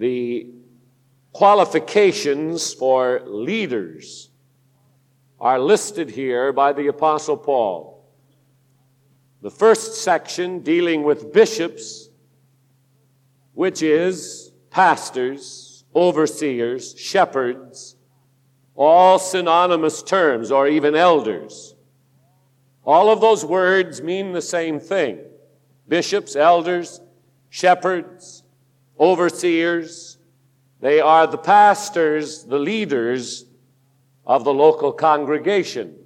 the qualifications for leaders are listed here by the Apostle Paul. The first section dealing with bishops, which is pastors, overseers, shepherds, all synonymous terms, or even elders. All of those words mean the same thing bishops, elders, shepherds, overseers. They are the pastors, the leaders of the local congregation.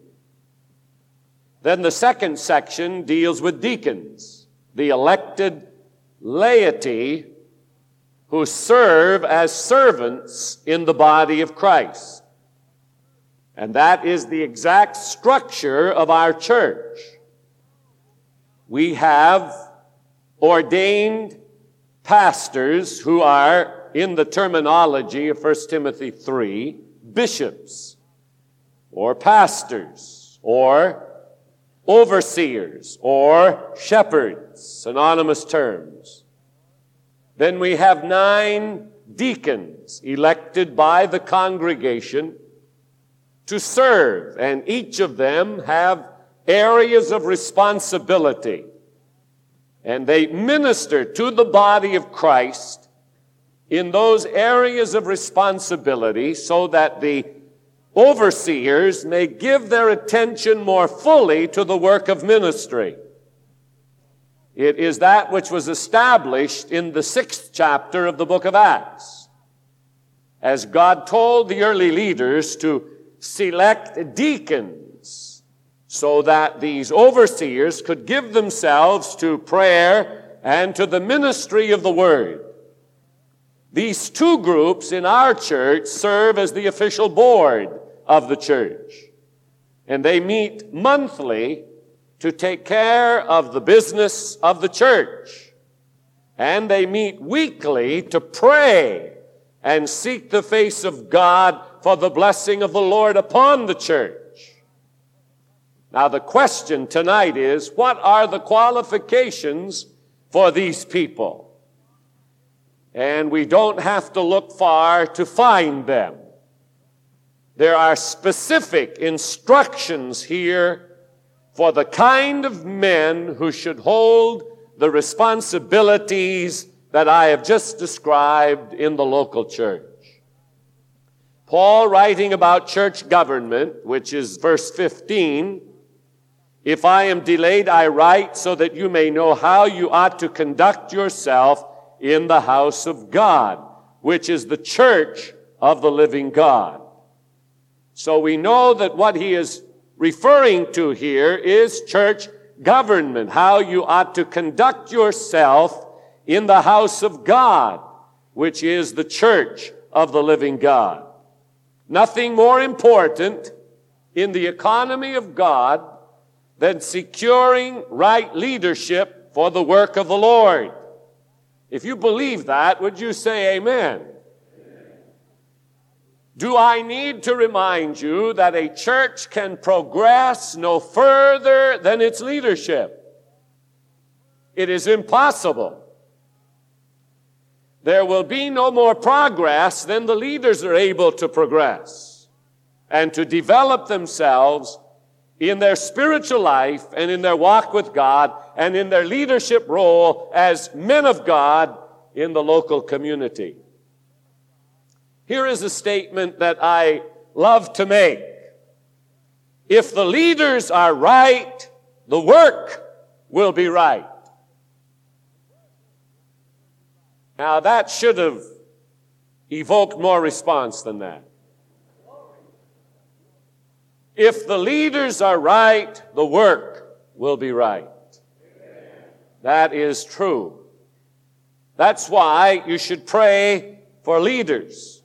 Then the second section deals with deacons, the elected laity who serve as servants in the body of Christ. And that is the exact structure of our church. We have ordained pastors who are, in the terminology of 1 Timothy 3, bishops or pastors or overseers or shepherds, synonymous terms. Then we have nine deacons elected by the congregation to serve, and each of them have areas of responsibility. And they minister to the body of Christ in those areas of responsibility so that the overseers may give their attention more fully to the work of ministry. It is that which was established in the sixth chapter of the book of Acts. As God told the early leaders to select deacons so that these overseers could give themselves to prayer and to the ministry of the word. These two groups in our church serve as the official board of the church. And they meet monthly to take care of the business of the church. And they meet weekly to pray and seek the face of God for the blessing of the Lord upon the church. Now, the question tonight is what are the qualifications for these people? And we don't have to look far to find them. There are specific instructions here for the kind of men who should hold the responsibilities that I have just described in the local church. Paul, writing about church government, which is verse 15, if I am delayed, I write so that you may know how you ought to conduct yourself in the house of God, which is the church of the living God. So we know that what he is referring to here is church government, how you ought to conduct yourself in the house of God, which is the church of the living God. Nothing more important in the economy of God than securing right leadership for the work of the Lord. If you believe that, would you say amen? Do I need to remind you that a church can progress no further than its leadership? It is impossible. There will be no more progress than the leaders are able to progress and to develop themselves in their spiritual life and in their walk with God and in their leadership role as men of God in the local community. Here is a statement that I love to make. If the leaders are right, the work will be right. Now that should have evoked more response than that. If the leaders are right, the work will be right. That is true. That's why you should pray for leaders.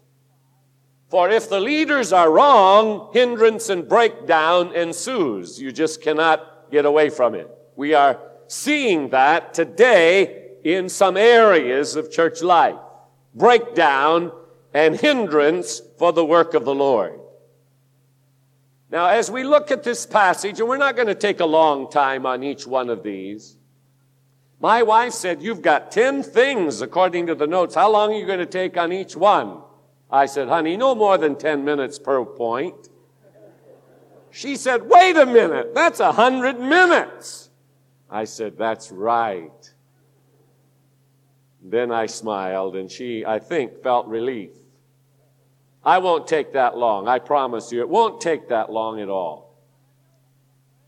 For if the leaders are wrong, hindrance and breakdown ensues. You just cannot get away from it. We are seeing that today in some areas of church life. Breakdown and hindrance for the work of the Lord. Now, as we look at this passage, and we're not going to take a long time on each one of these, My wife said, You've got 10 things according to the notes. How long are you going to take on each one? I said, Honey, no more than 10 minutes per point. She said, Wait a minute, that's a hundred minutes. I said, That's right. Then I smiled, and she, I think, felt relief. I won't take that long. I promise you, it won't take that long at all.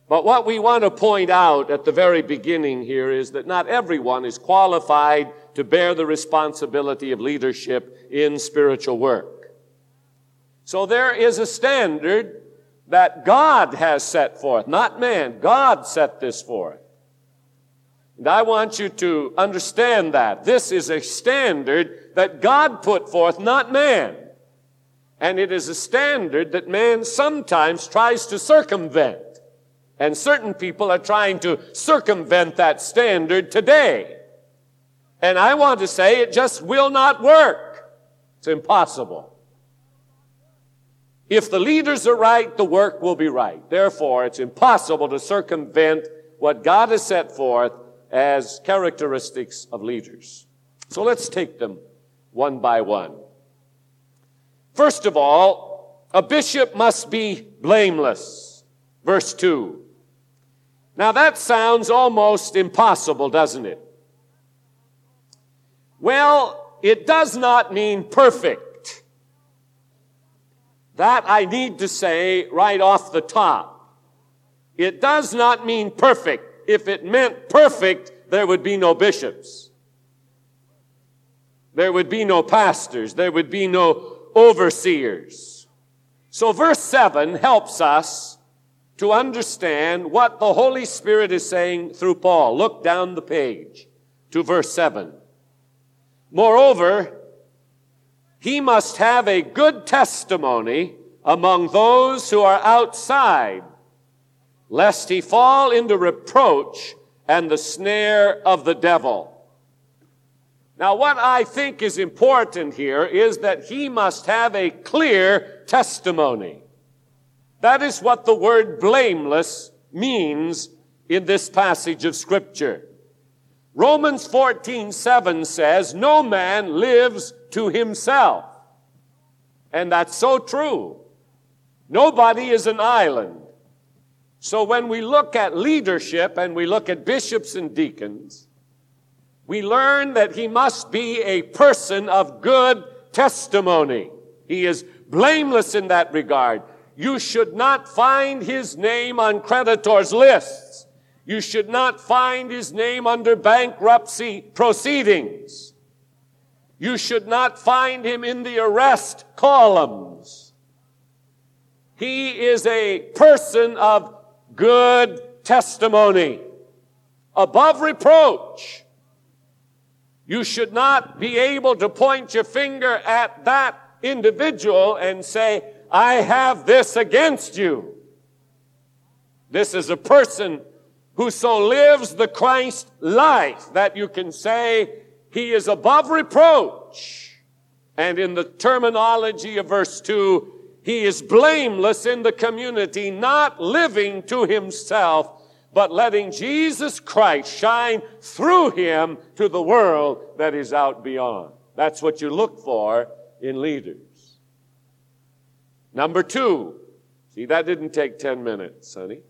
But what we want to point out at the very beginning here is that not everyone is qualified to bear the responsibility of leadership in spiritual work. So there is a standard that God has set forth, not man. God set this forth. And I want you to understand that. This is a standard that God put forth, not man. And it is a standard that man sometimes tries to circumvent. And certain people are trying to circumvent that standard today. And I want to say it just will not work. It's impossible. If the leaders are right, the work will be right. Therefore, it's impossible to circumvent what God has set forth as characteristics of leaders. So let's take them one by one. First of all, a bishop must be blameless. Verse 2. Now that sounds almost impossible, doesn't it? Well, it does not mean perfect. That I need to say right off the top. It does not mean perfect. If it meant perfect, there would be no bishops. There would be no pastors. There would be no overseers. So verse 7 helps us to understand what the Holy Spirit is saying through Paul. Look down the page to verse 7. Moreover, he must have a good testimony among those who are outside, lest he fall into reproach and the snare of the devil. Now, what I think is important here is that he must have a clear testimony. That is what the word blameless means in this passage of scripture. Romans 14, 7 says, no man lives to himself. And that's so true. Nobody is an island. So when we look at leadership and we look at bishops and deacons, we learn that he must be a person of good testimony. He is blameless in that regard. You should not find his name on creditors' lists. You should not find his name under bankruptcy proceedings. You should not find him in the arrest columns. He is a person of good testimony, above reproach. You should not be able to point your finger at that individual and say, I have this against you. This is a person who so lives the Christ life that you can say he is above reproach. And in the terminology of verse 2, he is blameless in the community, not living to himself, but letting Jesus Christ shine through him to the world that is out beyond. That's what you look for in leaders. Number two, see, that didn't take 10 minutes, honey.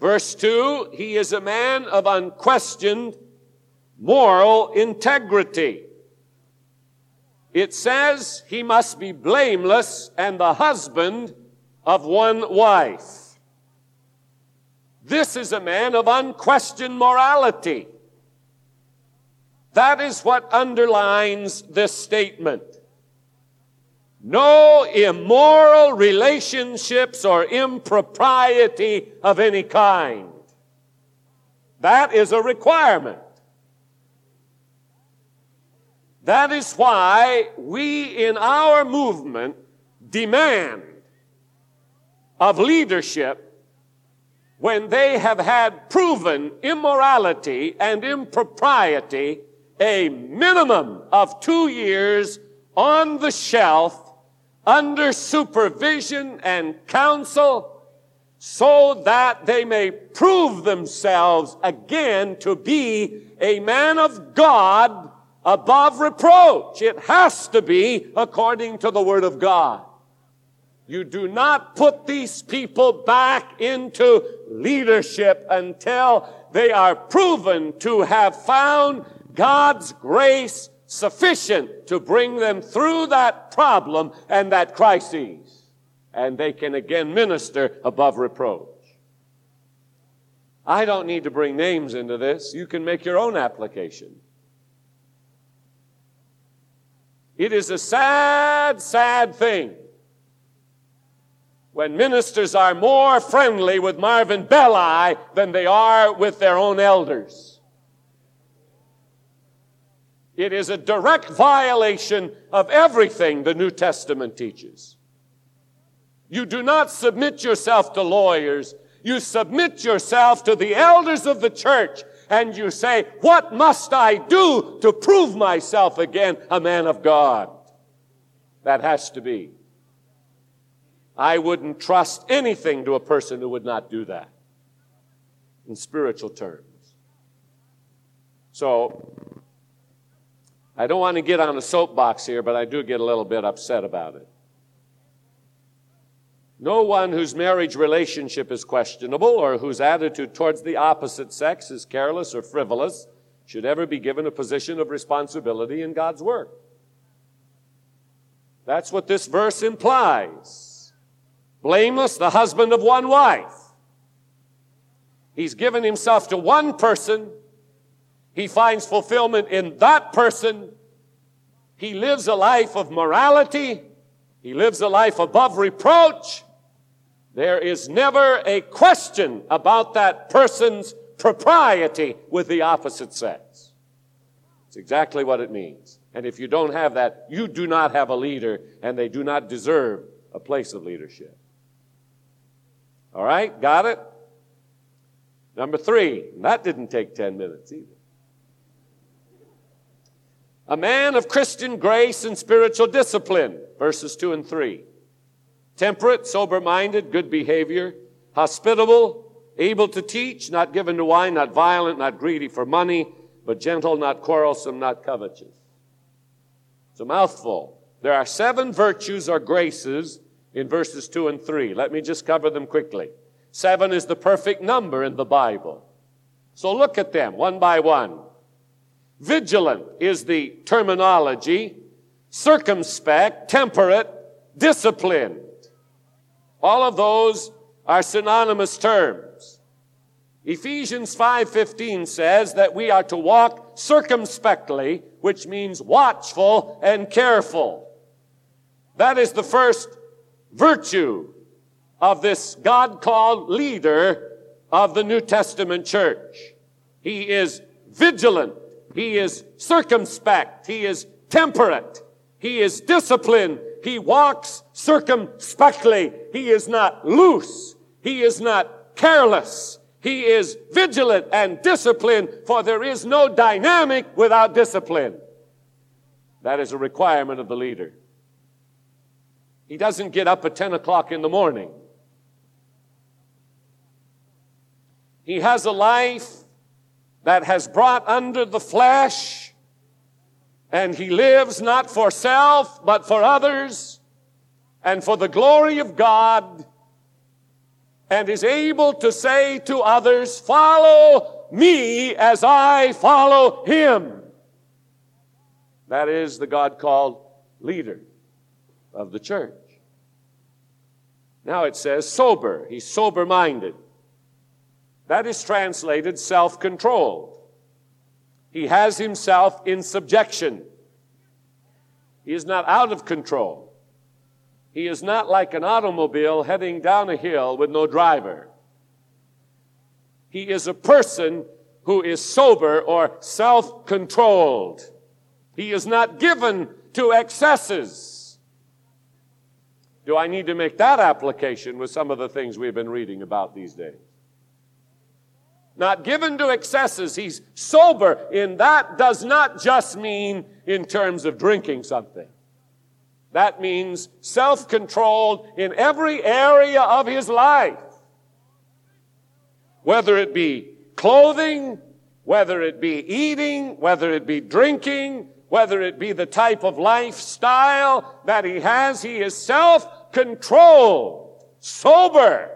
Verse 2 He is a man of unquestioned moral integrity. It says he must be blameless and the husband of one wife. This is a man of unquestioned morality. That is what underlines this statement. No immoral relationships or impropriety of any kind. That is a requirement. That is why we in our movement demand of leadership when they have had proven immorality and impropriety a minimum of two years on the shelf under supervision and counsel so that they may prove themselves again to be a man of God above reproach. It has to be according to the Word of God. You do not put these people back into leadership until they are proven to have found God's grace sufficient to bring them through that problem and that crisis. And they can again minister above reproach. I don't need to bring names into this. You can make your own application. It is a sad, sad thing when ministers are more friendly with Melvin Belli than they are with their own elders. It is a direct violation of everything the New Testament teaches. You do not submit yourself to lawyers. You submit yourself to the elders of the church and you say, What must I do to prove myself again a man of God? That has to be. I wouldn't trust anything to a person who would not do that in spiritual terms. So, I don't want to get on a soapbox here, but I do get a little bit upset about it. No one whose marriage relationship is questionable or whose attitude towards the opposite sex is careless or frivolous should ever be given a position of responsibility in God's work. That's what this verse implies blameless, the husband of one wife. He's given himself to one person. He finds fulfillment in that person. He lives a life of morality. He lives a life above reproach. There is never a question about that person's propriety with the opposite sex. It's exactly what it means. And if you don't have that, you do not have a leader, and they do not deserve a place of leadership. All right, got it? Number three, that didn't take 10 minutes either. A man of Christian grace and spiritual discipline, verses 2 and 3. Temperate, sober minded, good behavior, hospitable, able to teach, not given to wine, not violent, not greedy for money, but gentle, not quarrelsome, not covetous. It's a mouthful. There are seven virtues or graces in verses 2 and 3. Let me just cover them quickly. Seven is the perfect number in the Bible. So look at them one by one. Vigilant is the terminology, circumspect, temperate, disciplined. All of those are synonymous terms. Ephesians 5:15 says that we are to walk circumspectly, which means watchful and careful. That is the first virtue of this God called leader of the New Testament church. He is vigilant. He is circumspect. He is temperate. He is disciplined. He walks circumspectly. He is not loose. He is not careless. He is vigilant and disciplined, for there is no dynamic without discipline. That is a requirement of the leader. He doesn't get up at 10 o'clock in the morning. He has a life that has brought under the flesh, and he lives not for self, but for others, and for the glory of God, and is able to say to others, Follow me as I follow him. That is the God called leader of the church. Now it says sober. He's sober minded. That is translated self controlled. He has himself in subjection. He is not out of control. He is not like an automobile heading down a hill with no driver. He is a person who is sober or self controlled. He is not given to excesses. Do I need to make that application with some of the things we've been reading about these days? Not given to excesses. He's sober. And that does not just mean in terms of drinking something. That means self controlled in every area of his life. whether it be clothing, whether it be eating, whether it be drinking, whether it be the type of lifestyle that he has, he is self controlled, sober.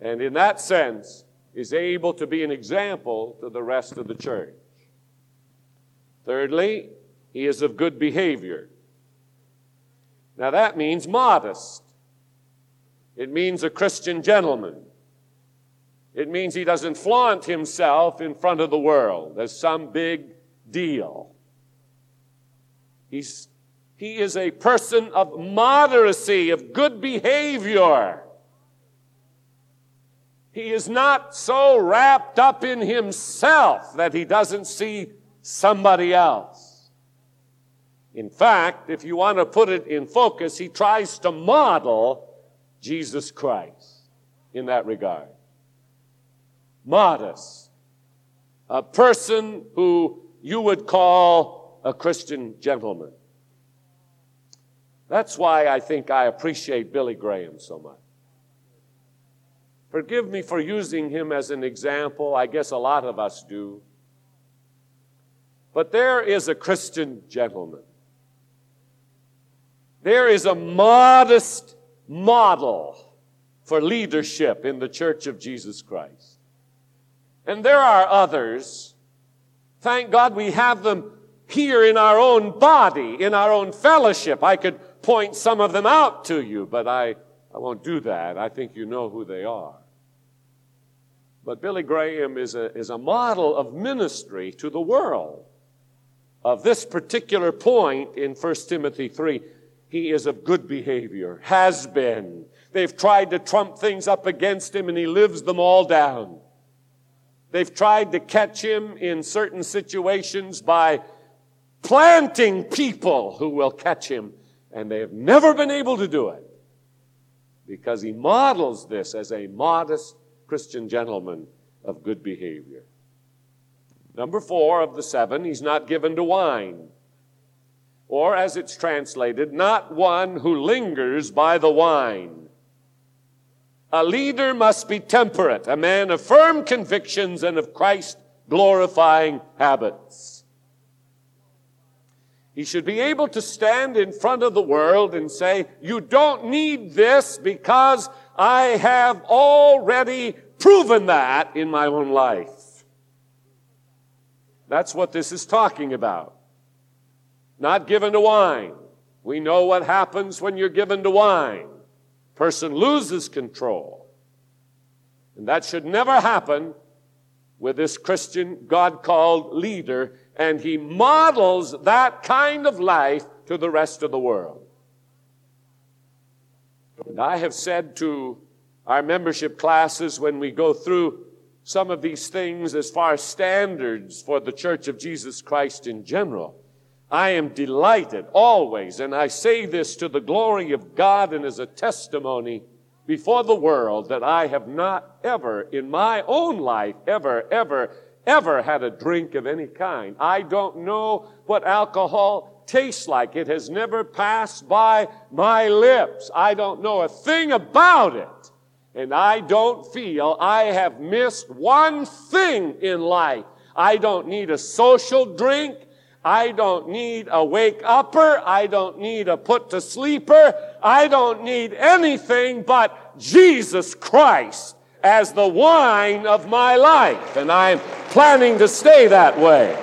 And in that sense, is able to be an example to the rest of the church. Thirdly, he is of good behavior. Now that means modest. It means a Christian gentleman. It means he doesn't flaunt himself in front of the world as some big deal. He's, he is a person of moderacy, of good behavior. He is not so wrapped up in himself that he doesn't see somebody else. In fact, if you want to put it in focus, he tries to model Jesus Christ in that regard. Modest. A person who you would call a Christian gentleman. That's why I think I appreciate Billy Graham so much. Forgive me for using him as an example. I guess a lot of us do. But there is a Christian gentleman. There is a modest model for leadership in the church of Jesus Christ. And there are others. Thank God we have them here in our own body, in our own fellowship. I could point some of them out to you, but I I won't do that. I think you know who they are. But Billy Graham is a, is a model of ministry to the world. Of this particular point in 1 Timothy 3, he is of good behavior, has been. They've tried to trump things up against him and he lives them all down. They've tried to catch him in certain situations by planting people who will catch him, and they have never been able to do it because he models this as a modest Christian gentleman of good behavior. Number four of the seven, he's not given to wine. Or, as it's translated, not one who lingers by the wine. A leader must be temperate, a man of firm convictions and of Christ glorifying habits. He should be able to stand in front of the world and say, You don't need this because I have already proven that in my own life. That's what this is talking about. Not given to wine. We know what happens when you're given to wine. Person loses control. And that should never happen with this Christian God called leader and he models that kind of life to the rest of the world. And I have said to our membership classes when we go through some of these things as far as standards for the Church of Jesus Christ in general, I am delighted always, and I say this to the glory of God and as a testimony before the world that I have not ever in my own life ever, ever ever had a drink of any kind. I don't know what alcohol tastes like. It has never passed by my lips. I don't know a thing about it. And I don't feel I have missed one thing in life. I don't need a social drink. I don't need a wake upper. I don't need a put to sleeper. I don't need anything but Jesus Christ as the wine of my life, and I'm planning to stay that way.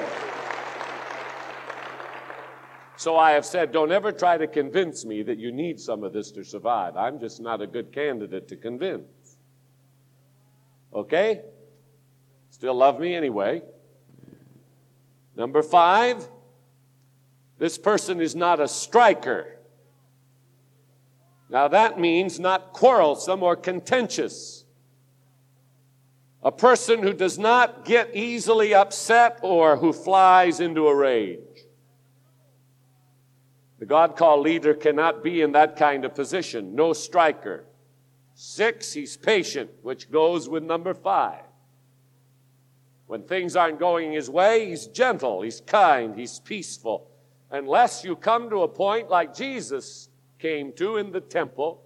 So I have said, don't ever try to convince me that you need some of this to survive. I'm just not a good candidate to convince. Okay? Still love me anyway. Number five, this person is not a striker. Now that means not quarrelsome or contentious a person who does not get easily upset or who flies into a rage. The God called leader cannot be in that kind of position. No striker. Six, he's patient, which goes with number five. When things aren't going his way, he's gentle, he's kind, he's peaceful. Unless you come to a point like Jesus came to in the temple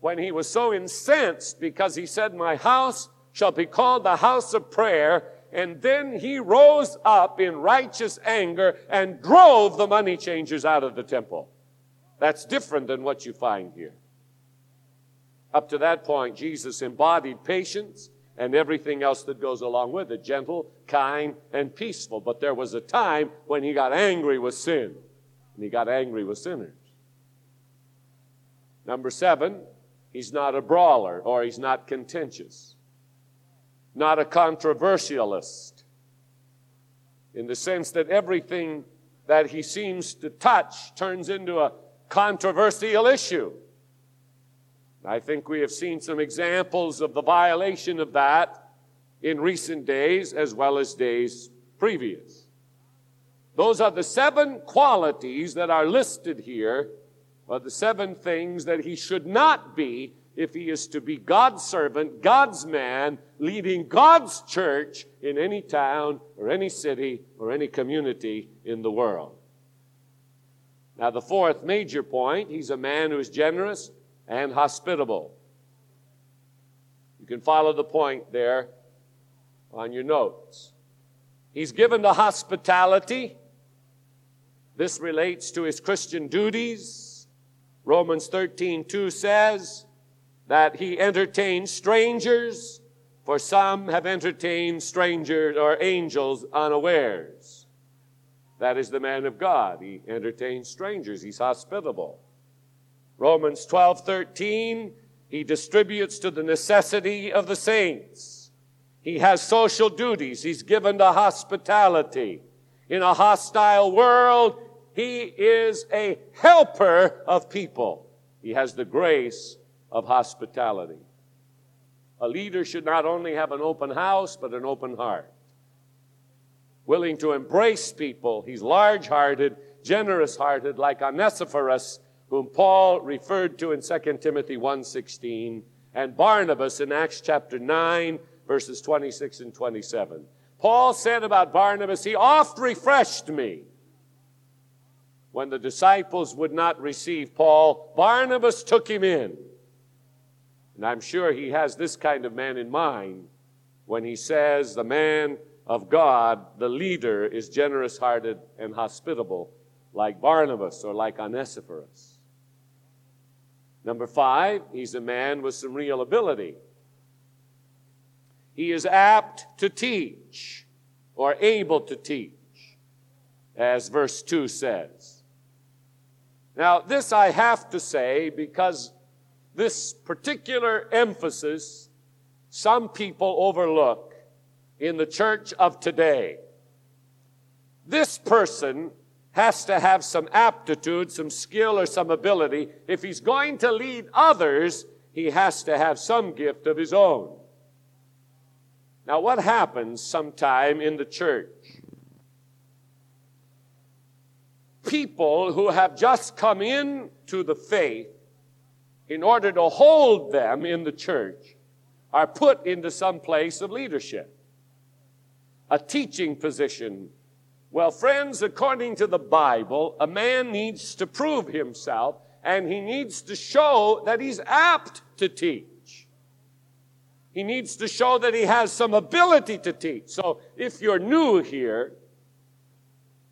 when he was so incensed because he said, My house shall be called the house of prayer. And then he rose up in righteous anger and drove the money changers out of the temple. That's different than what you find here. Up to that point, Jesus embodied patience and everything else that goes along with it gentle, kind, and peaceful. But there was a time when he got angry with sin, and he got angry with sinners. Number seven, he's not a brawler or he's not contentious, not a controversialist, in the sense that everything that he seems to touch turns into a controversial issue. I think we have seen some examples of the violation of that in recent days as well as days previous. Those are the seven qualities that are listed here, or the seven things that he should not be if he is to be God's servant, God's man, leading God's church in any town or any city or any community in the world. Now, the fourth major point, he's a man who is generous, and hospitable. You can follow the point there on your notes. He's given to hospitality. This relates to his Christian duties. Romans 13, 2 says that he entertains strangers, for some have entertained strangers or angels unawares. That is the man of God. He entertains strangers, he's hospitable. Romans 12 13, he distributes to the necessity of the saints. He has social duties. He's given to hospitality. In a hostile world, he is a helper of people. He has the grace of hospitality. A leader should not only have an open house, but an open heart. Willing to embrace people. He's large hearted, generous hearted, like Onesiphorus whom Paul referred to in 2 Timothy 1:16, and Barnabas in Acts chapter 9 verses 26 and 27. Paul said about Barnabas, he oft refreshed me. When the disciples would not receive Paul, Barnabas took him in. And I'm sure he has this kind of man in mind when he says, The man of God, the leader, is generous hearted and hospitable, like Barnabas or like Onesiphorus. Number five, he's a man with some real ability. He is apt to teach or able to teach, as verse 2 says. Now, this I have to say because this particular emphasis some people overlook in the church of today. This person has to have some aptitude, some skill, or some ability. If he's going to lead others, he has to have some gift of his own. Now, what happens sometime in the church? People who have just come in to the faith in order to hold them in the church are put into some place of leadership, a teaching position, well, friends, according to the Bible, a man needs to prove himself and he needs to show that he's apt to teach. He needs to show that he has some ability to teach. So if you're new here,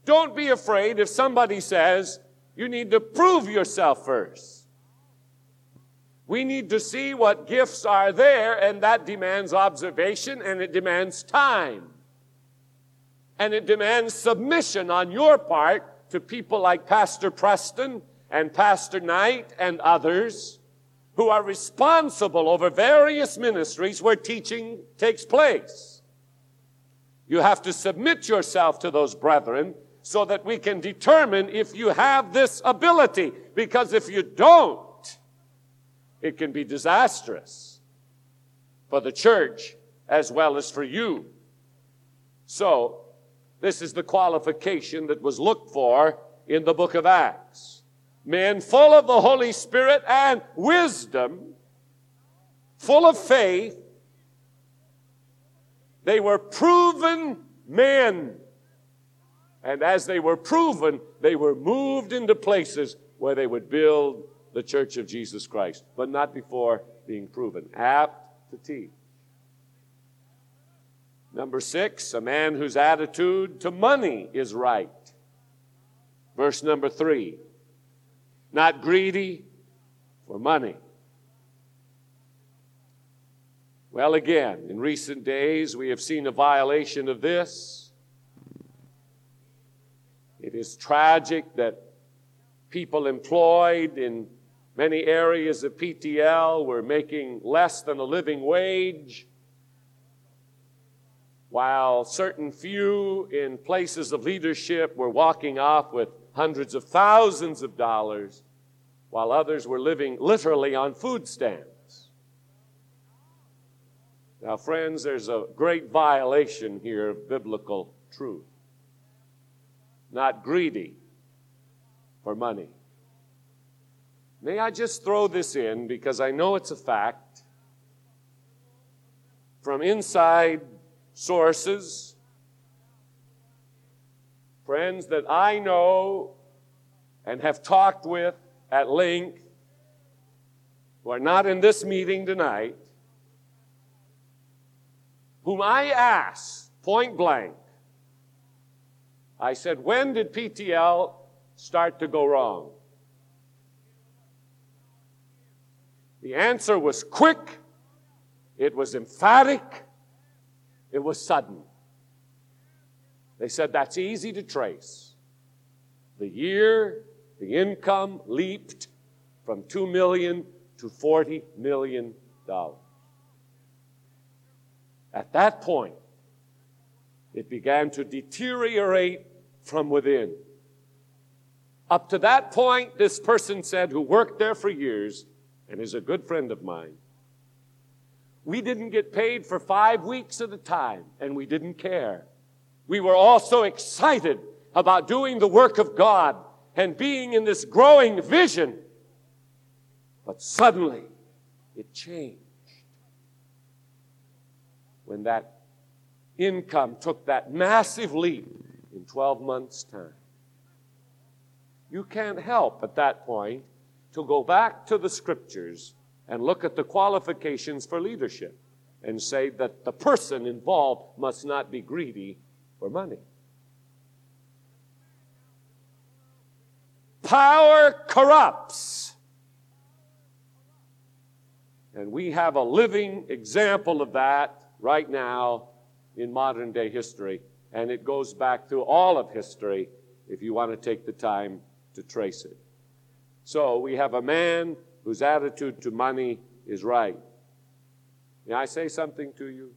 don't be afraid if somebody says you need to prove yourself first. We need to see what gifts are there, and that demands observation and it demands time and it demands submission on your part to people like Pastor Preston and Pastor Knight and others who are responsible over various ministries where teaching takes place. You have to submit yourself to those brethren so that we can determine if you have this ability. Because if you don't, it can be disastrous for the church as well as for you. So, this is the qualification that was looked for in the book of Acts. Men full of the Holy Spirit and wisdom, full of faith, they were proven men. And as they were proven, they were moved into places where they would build the church of Jesus Christ, but not before being proven. Apt to teach. Number six, a man whose attitude to money is right. Verse number three, not greedy for money. Well, again, in recent days, we have seen a violation of this. It is tragic that people employed in many areas of PTL were making less than a living wage, while certain few in places of leadership were walking off with hundreds of thousands of dollars, while others were living literally on food stamps. Now, friends, there's a great violation here of biblical truth. Not greedy for money. May I just throw this in because I know it's a fact from inside sources, friends that I know and have talked with at length who are not in this meeting tonight, whom I asked point blank, I said, When did PTL start to go wrong? The answer was quick, it was emphatic, it was sudden. They said that's easy to trace. The year the income leaped from 2 million to 40 million dollars. At that point, it began to deteriorate from within. Up to that point, this person said, who worked there for years and is a good friend of mine, we didn't get paid for five weeks at a time, and we didn't care. We were all so excited about doing the work of God and being in this growing vision. But suddenly, it changed. When that income took that massive leap in 12 months' time. You can't help at that point to go back to the scriptures and look at the qualifications for leadership and say that the person involved must not be greedy for money. Power corrupts. And we have a living example of that right now in modern day history. And it goes back through all of history if you want to take the time to trace it. So we have a man whose attitude to money is right. May I say something to you?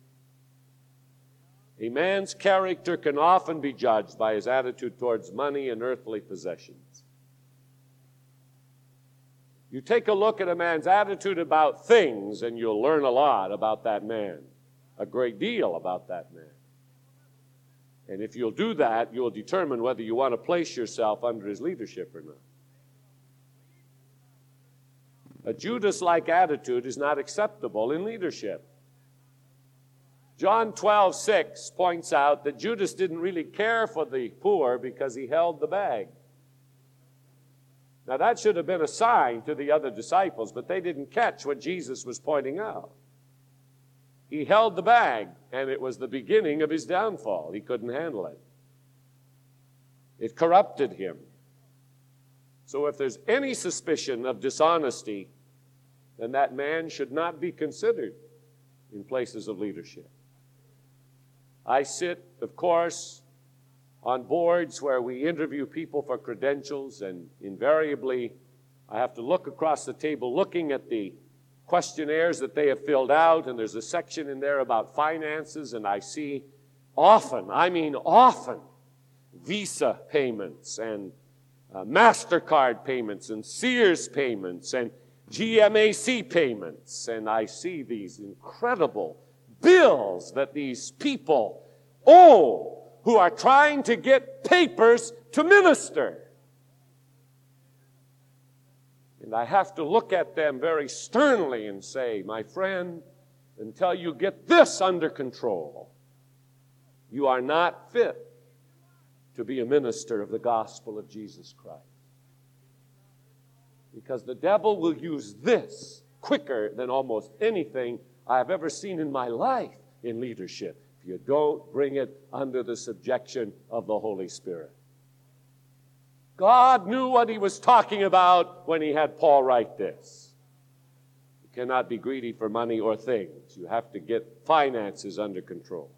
A man's character can often be judged by his attitude towards money and earthly possessions. You take a look at a man's attitude about things, and you'll learn a lot about that man, a great deal about that man. And if you'll do that, you'll determine whether you want to place yourself under his leadership or not. A Judas like attitude is not acceptable in leadership. John 12, 6 points out that Judas didn't really care for the poor because he held the bag. Now, that should have been a sign to the other disciples, but they didn't catch what Jesus was pointing out. He held the bag, and it was the beginning of his downfall. He couldn't handle it, it corrupted him. So, if there's any suspicion of dishonesty, then that man should not be considered in places of leadership. I sit, of course, on boards where we interview people for credentials, and invariably I have to look across the table looking at the questionnaires that they have filled out, and there's a section in there about finances, and I see often, I mean often, Visa payments and uh, MasterCard payments and Sears payments and GMAC payments, and I see these incredible bills that these people owe who are trying to get papers to minister. And I have to look at them very sternly and say, my friend, until you get this under control, you are not fit to be a minister of the gospel of Jesus Christ. Because the devil will use this quicker than almost anything I have ever seen in my life in leadership if you don't bring it under the subjection of the Holy Spirit. God knew what he was talking about when he had Paul write this. You cannot be greedy for money or things. You have to get finances under control.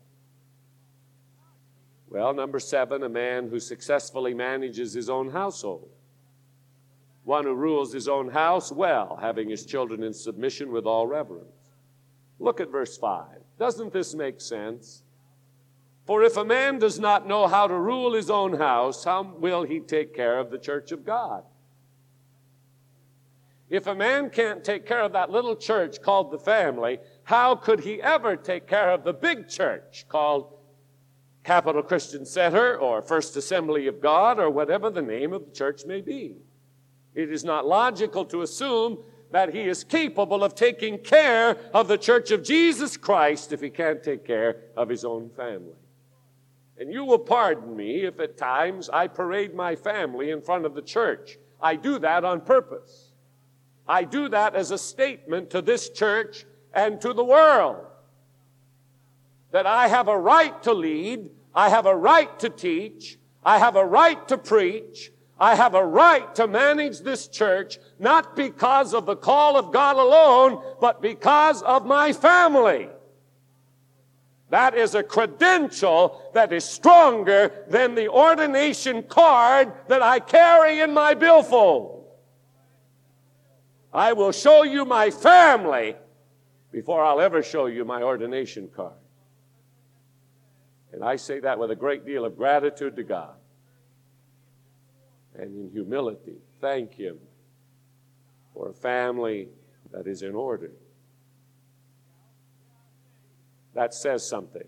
Well, number seven, a man who successfully manages his own household. One who rules his own house well, having his children in submission with all reverence. Look at verse 5. Doesn't this make sense? For if a man does not know how to rule his own house, how will he take care of the church of God? If a man can't take care of that little church called the family, how could he ever take care of the big church called Capital Christian Center or First Assembly of God or whatever the name of the church may be? It is not logical to assume that he is capable of taking care of the church of Jesus Christ if he can't take care of his own family. And you will pardon me if at times I parade my family in front of the church. I do that on purpose. I do that as a statement to this church and to the world that I have a right to lead, I have a right to teach, I have a right to preach, I have a right to manage this church, not because of the call of God alone, but because of my family. That is a credential that is stronger than the ordination card that I carry in my billfold. I will show you my family before I'll ever show you my ordination card. And I say that with a great deal of gratitude to God and in humility. Thank Him for a family that is in order that says something.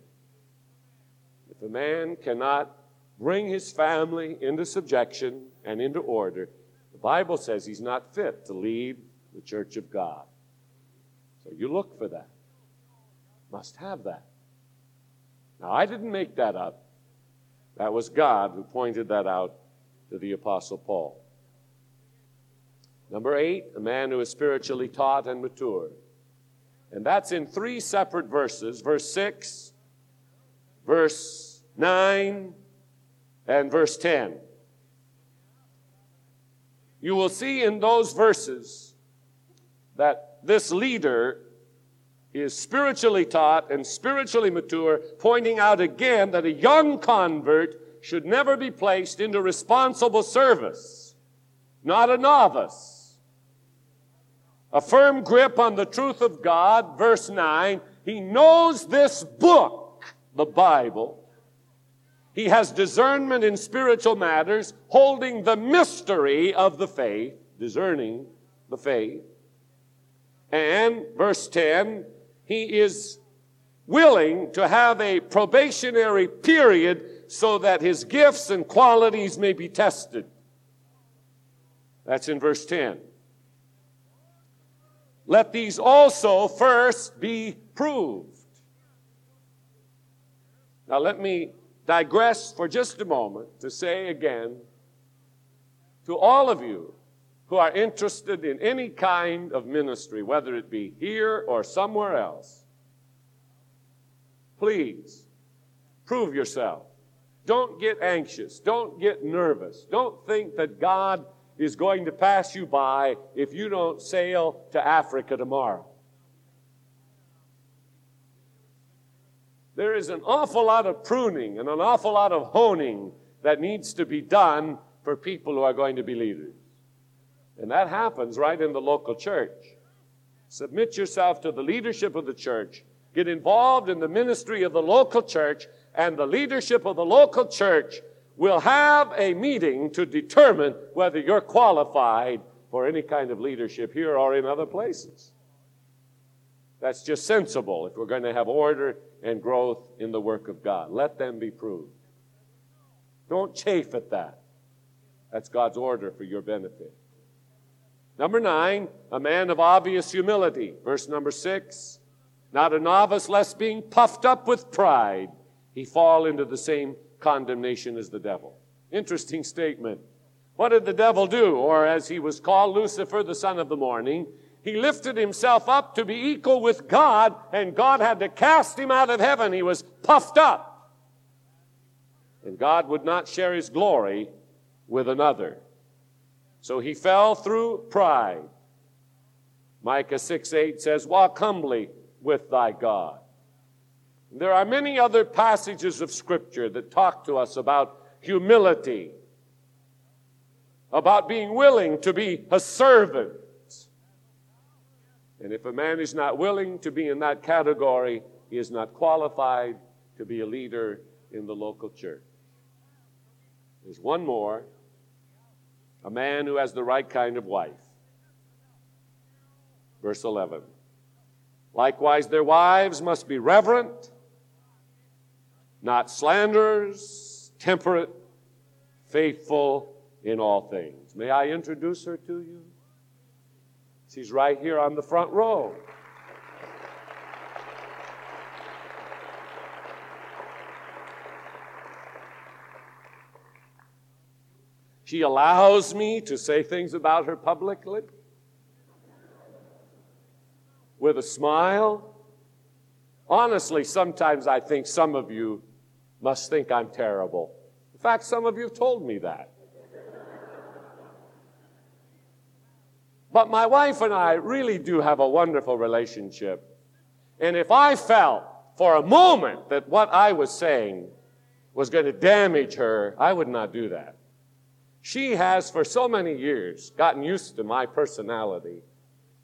If a man cannot bring his family into subjection and into order, the Bible says he's not fit to lead the church of God. So you look for that. Must have that. Now, I didn't make that up. That was God who pointed that out to the Apostle Paul. Number eight, a man who is spiritually taught and mature. And that's in three separate verses verse 6, verse 9, and verse 10. You will see in those verses that this leader is spiritually taught and spiritually mature, pointing out again that a young convert should never be placed into responsible service, not a novice a firm grip on the truth of God. Verse 9, he knows this book, the Bible. He has discernment in spiritual matters, holding the mystery of the faith, discerning the faith. And verse 10, he is willing to have a probationary period so that his gifts and qualities may be tested. That's in verse 10. Let these also first be proved. Now, let me digress for just a moment to say again to all of you who are interested in any kind of ministry, whether it be here or somewhere else, please prove yourself. Don't get anxious. Don't get nervous. Don't think that God is going to pass you by if you don't sail to Africa tomorrow. There is an awful lot of pruning and an awful lot of honing that needs to be done for people who are going to be leaders. And that happens right in the local church. Submit yourself to the leadership of the church. Get involved in the ministry of the local church, and the leadership of the local church will have a meeting to determine whether you're qualified for any kind of leadership here or in other places. That's just sensible if we're going to have order and growth in the work of God. Let them be proved. Don't chafe at that. That's God's order for your benefit. Number nine, a man of obvious humility. Verse number six, not a novice, lest being puffed up with pride, he fall into the same condemnation as the devil. Interesting statement. What did the devil do? Or as he was called, Lucifer, the son of the morning, he lifted himself up to be equal with God, and God had to cast him out of heaven. He was puffed up. And God would not share his glory with another. So he fell through pride. Micah 6 8 says, Walk humbly with thy God. There are many other passages of Scripture that talk to us about humility, about being willing to be a servant. And if a man is not willing to be in that category, he is not qualified to be a leader in the local church. There's one more a man who has the right kind of wife. Verse 11. Likewise, their wives must be reverent, not slanderers, temperate, faithful in all things. May I introduce her to you? She's right here on the front row. She allows me to say things about her publicly with a smile. Honestly, sometimes I think some of you must think I'm terrible. In fact, some of you have told me that. But my wife and I really do have a wonderful relationship. And if I felt for a moment that what I was saying was going to damage her, I would not do that. She has, for so many years, gotten used to my personality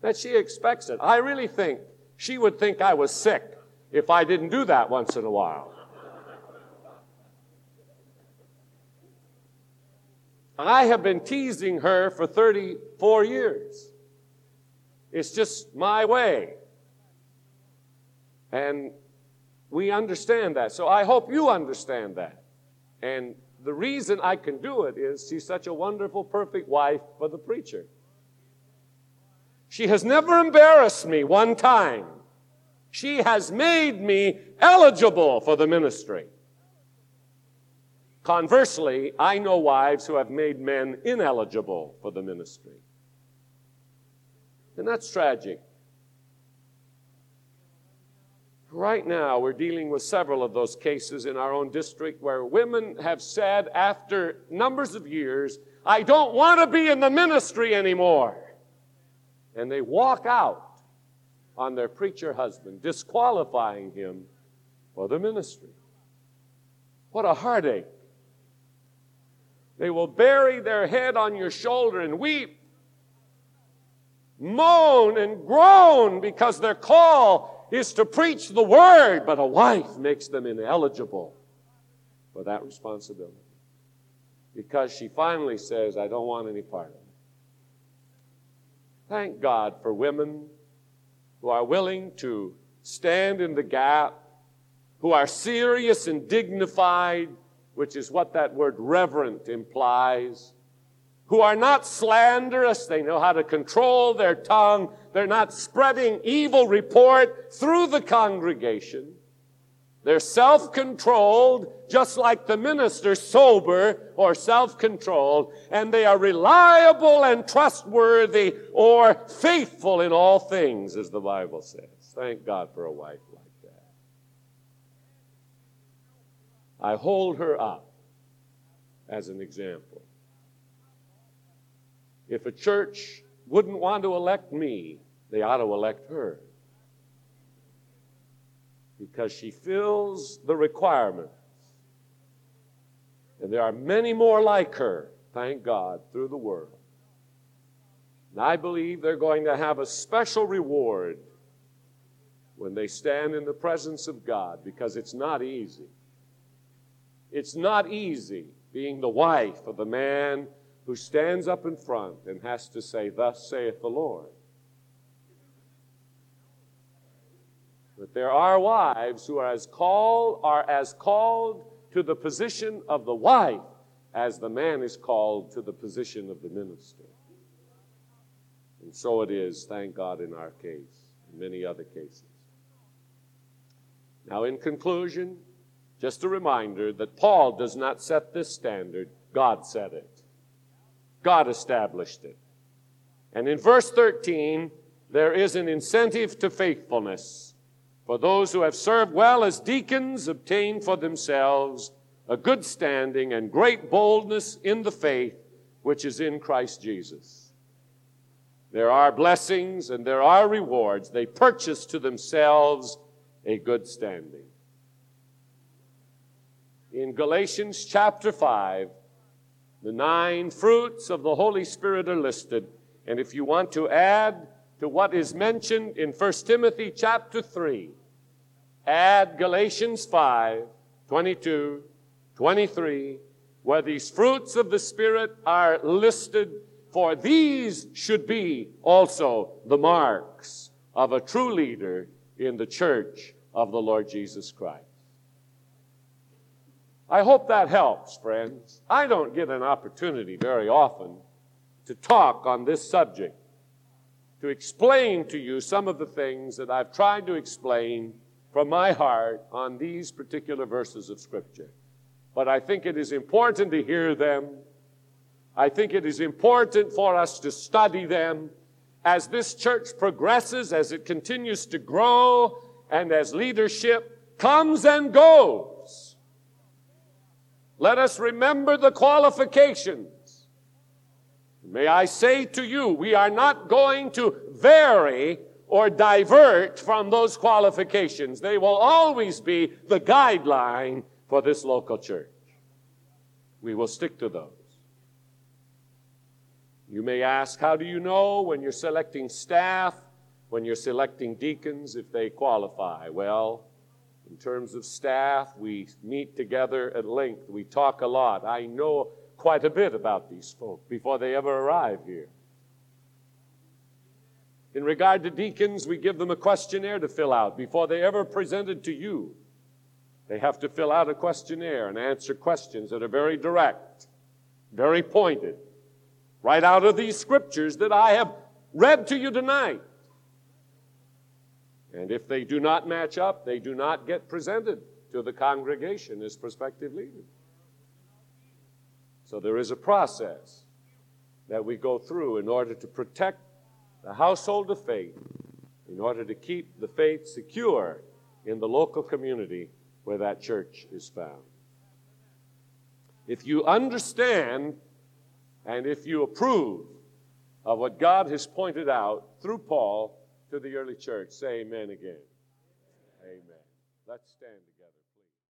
that she expects it. I really think she would think I was sick if I didn't do that once in a while. I have been teasing her for 34 years. It's just my way. And we understand that. So I hope you understand that. And the reason I can do it is she's such a wonderful, perfect wife for the preacher. She has never embarrassed me one time. She has made me eligible for the ministry. Conversely, I know wives who have made men ineligible for the ministry. And that's tragic. Right now, we're dealing with several of those cases in our own district where women have said, after numbers of years, I don't want to be in the ministry anymore. And they walk out on their preacher husband, disqualifying him for the ministry. What a heartache. They will bury their head on your shoulder and weep, moan and groan because their call is to preach the word, but a wife makes them ineligible for that responsibility. Because she finally says, I don't want any part of it. Thank God for women who are willing to stand in the gap, who are serious and dignified which is what that word reverent implies, who are not slanderous. They know how to control their tongue. They're not spreading evil report through the congregation. They're self controlled, just like the minister, sober or self controlled, and they are reliable and trustworthy or faithful in all things, as the Bible says. Thank God for a wife I hold her up as an example. If a church wouldn't want to elect me, they ought to elect her. Because she fills the requirements. And there are many more like her, thank God, through the world. And I believe they're going to have a special reward when they stand in the presence of God because it's not easy. It's not easy being the wife of the man who stands up in front and has to say, Thus saith the Lord. But there are wives who are as called are as called to the position of the wife as the man is called to the position of the minister. And so it is, thank God, in our case, and many other cases. Now, in conclusion, just a reminder that Paul does not set this standard, God set it. God established it. And in verse 13, there is an incentive to faithfulness. For those who have served well as deacons obtain for themselves a good standing and great boldness in the faith which is in Christ Jesus. There are blessings and there are rewards. They purchase to themselves a good standing. In Galatians chapter 5, the nine fruits of the Holy Spirit are listed. And if you want to add to what is mentioned in 1 Timothy chapter 3, add Galatians 5 22, 23, where these fruits of the Spirit are listed, for these should be also the marks of a true leader in the church of the Lord Jesus Christ. I hope that helps, friends. I don't get an opportunity very often to talk on this subject, to explain to you some of the things that I've tried to explain from my heart on these particular verses of Scripture. But I think it is important to hear them. I think it is important for us to study them as this church progresses, as it continues to grow, and as leadership comes and goes. Let us remember the qualifications May I say to you, we are not going to vary or divert from those qualifications. They will always be the guideline for this local church. We will stick to those. You may ask, how do you know when you're selecting staff, when you're selecting deacons, if they qualify? Well, in terms of staff, we meet together at length. We talk a lot. I know quite a bit about these folk before they ever arrive here. In regard to deacons, we give them a questionnaire to fill out before they ever presented to you. They have to fill out a questionnaire and answer questions that are very direct, very pointed, right out of these scriptures that I have read to you tonight. And if they do not match up, they do not get presented to the congregation as prospective leaders. So there is a process that we go through in order to protect the household of faith, in order to keep the faith secure in the local community where that church is found. If you understand and if you approve of what God has pointed out through Paul to the early church, say amen again. Amen. Let's stand